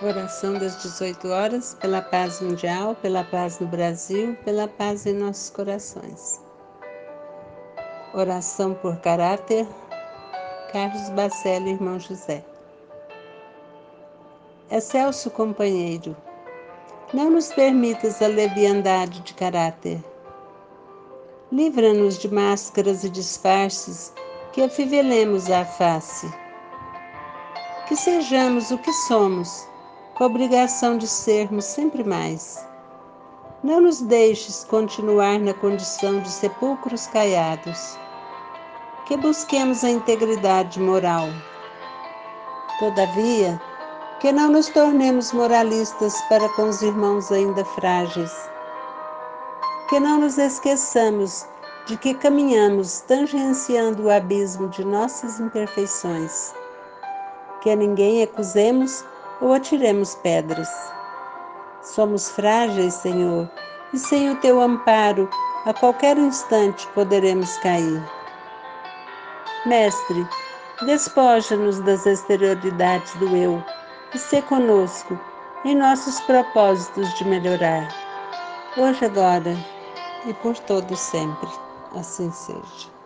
Oração das 18 horas, pela paz mundial, pela paz no Brasil, pela paz em nossos corações. Oração por caráter, Carlos Bacelli, irmão José. Excelso companheiro, não nos permitas a leviandade de caráter. Livra-nos de máscaras e disfarces que afivelemos a face. Que sejamos o que somos com a obrigação de sermos sempre mais. Não nos deixes continuar na condição de sepulcros caiados. Que busquemos a integridade moral. Todavia, que não nos tornemos moralistas para com os irmãos ainda frágeis. Que não nos esqueçamos de que caminhamos tangenciando o abismo de nossas imperfeições. Que a ninguém acusemos ou atiremos pedras. Somos frágeis, Senhor, e sem o teu amparo, a qualquer instante poderemos cair. Mestre, despoja-nos das exterioridades do eu e se conosco em nossos propósitos de melhorar, hoje, agora e por todo sempre. Assim seja.